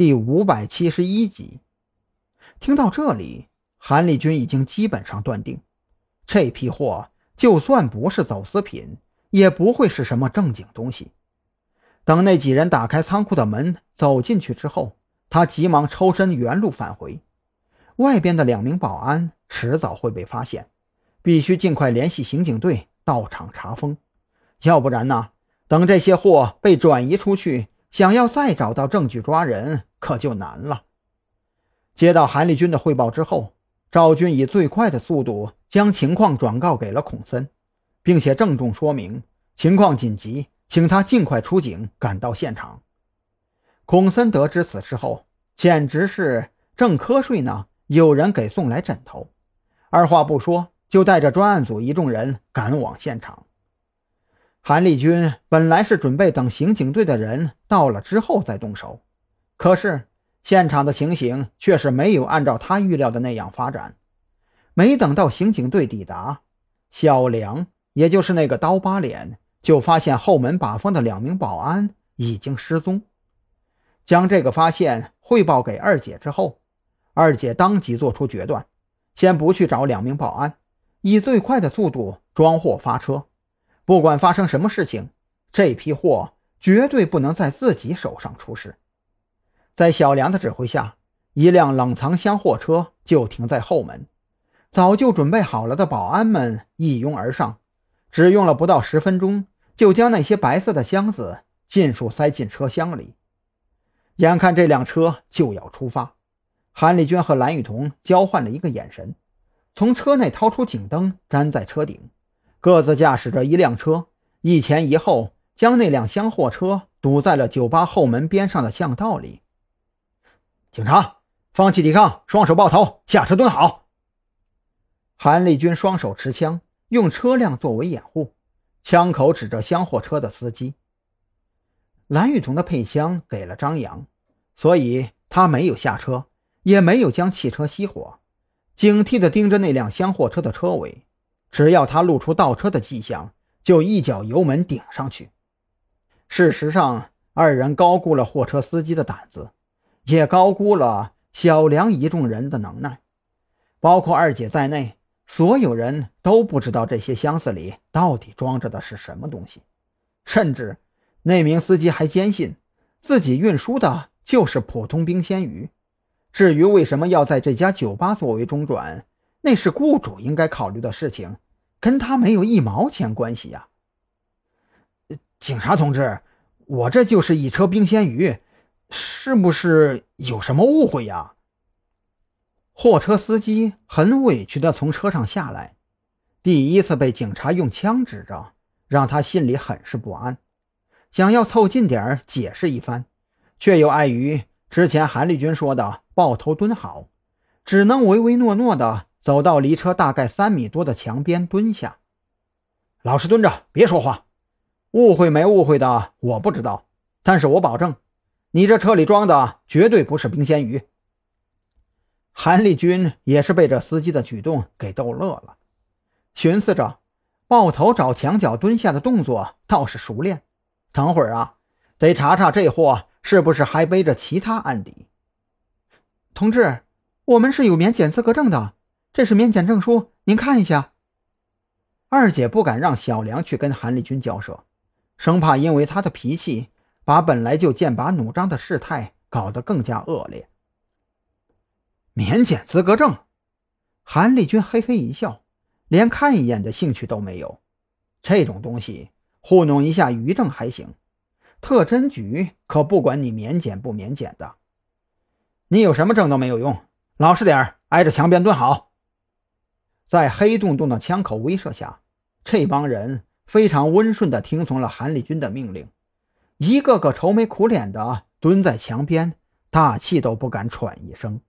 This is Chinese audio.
第五百七十一集。听到这里，韩立军已经基本上断定，这批货就算不是走私品，也不会是什么正经东西。等那几人打开仓库的门走进去之后，他急忙抽身原路返回。外边的两名保安迟早会被发现，必须尽快联系刑警队到场查封，要不然呢，等这些货被转移出去，想要再找到证据抓人。可就难了。接到韩立军的汇报之后，赵军以最快的速度将情况转告给了孔森，并且郑重说明情况紧急，请他尽快出警赶到现场。孔森得知此事后，简直是正瞌睡呢，有人给送来枕头，二话不说就带着专案组一众人赶往现场。韩立军本来是准备等刑警队的人到了之后再动手。可是，现场的情形却是没有按照他预料的那样发展。没等到刑警队抵达，小梁，也就是那个刀疤脸，就发现后门把风的两名保安已经失踪。将这个发现汇报给二姐之后，二姐当即做出决断：先不去找两名保安，以最快的速度装货发车。不管发生什么事情，这批货绝对不能在自己手上出事。在小梁的指挥下，一辆冷藏箱货车就停在后门。早就准备好了的保安们一拥而上，只用了不到十分钟，就将那些白色的箱子尽数塞进车厢里。眼看这辆车就要出发，韩丽娟和蓝雨桐交换了一个眼神，从车内掏出警灯，粘在车顶，各自驾驶着一辆车，一前一后将那辆厢货车堵在了酒吧后门边上的巷道里。警察，放弃抵抗，双手抱头，下车蹲好。韩立军双手持枪，用车辆作为掩护，枪口指着厢货车的司机。蓝雨桐的配枪给了张扬，所以他没有下车，也没有将汽车熄火，警惕地盯着那辆厢货车的车尾，只要他露出倒车的迹象，就一脚油门顶上去。事实上，二人高估了货车司机的胆子。也高估了小梁一众人的能耐，包括二姐在内，所有人都不知道这些箱子里到底装着的是什么东西，甚至那名司机还坚信自己运输的就是普通冰鲜鱼。至于为什么要在这家酒吧作为中转，那是雇主应该考虑的事情，跟他没有一毛钱关系呀。警察同志，我这就是一车冰鲜鱼。是不是有什么误会呀？货车司机很委屈地从车上下来，第一次被警察用枪指着，让他心里很是不安，想要凑近点解释一番，却又碍于之前韩立军说的“抱头蹲好”，只能唯唯诺诺地走到离车大概三米多的墙边蹲下，老实蹲着，别说话。误会没误会的我不知道，但是我保证。你这车里装的绝对不是冰鲜鱼。韩立军也是被这司机的举动给逗乐了，寻思着，抱头找墙角蹲下的动作倒是熟练。等会儿啊，得查查这货是不是还背着其他案底。同志，我们是有免检资格证的，这是免检证书，您看一下。二姐不敢让小梁去跟韩立军交涉，生怕因为他的脾气。把本来就剑拔弩张的事态搞得更加恶劣。免检资格证，韩立军嘿嘿一笑，连看一眼的兴趣都没有。这种东西糊弄一下于正还行，特侦局可不管你免检不免检的。你有什么证都没有用，老实点挨着墙边蹲好。在黑洞洞的枪口威慑下，这帮人非常温顺地听从了韩立军的命令。一个个愁眉苦脸的蹲在墙边，大气都不敢喘一声。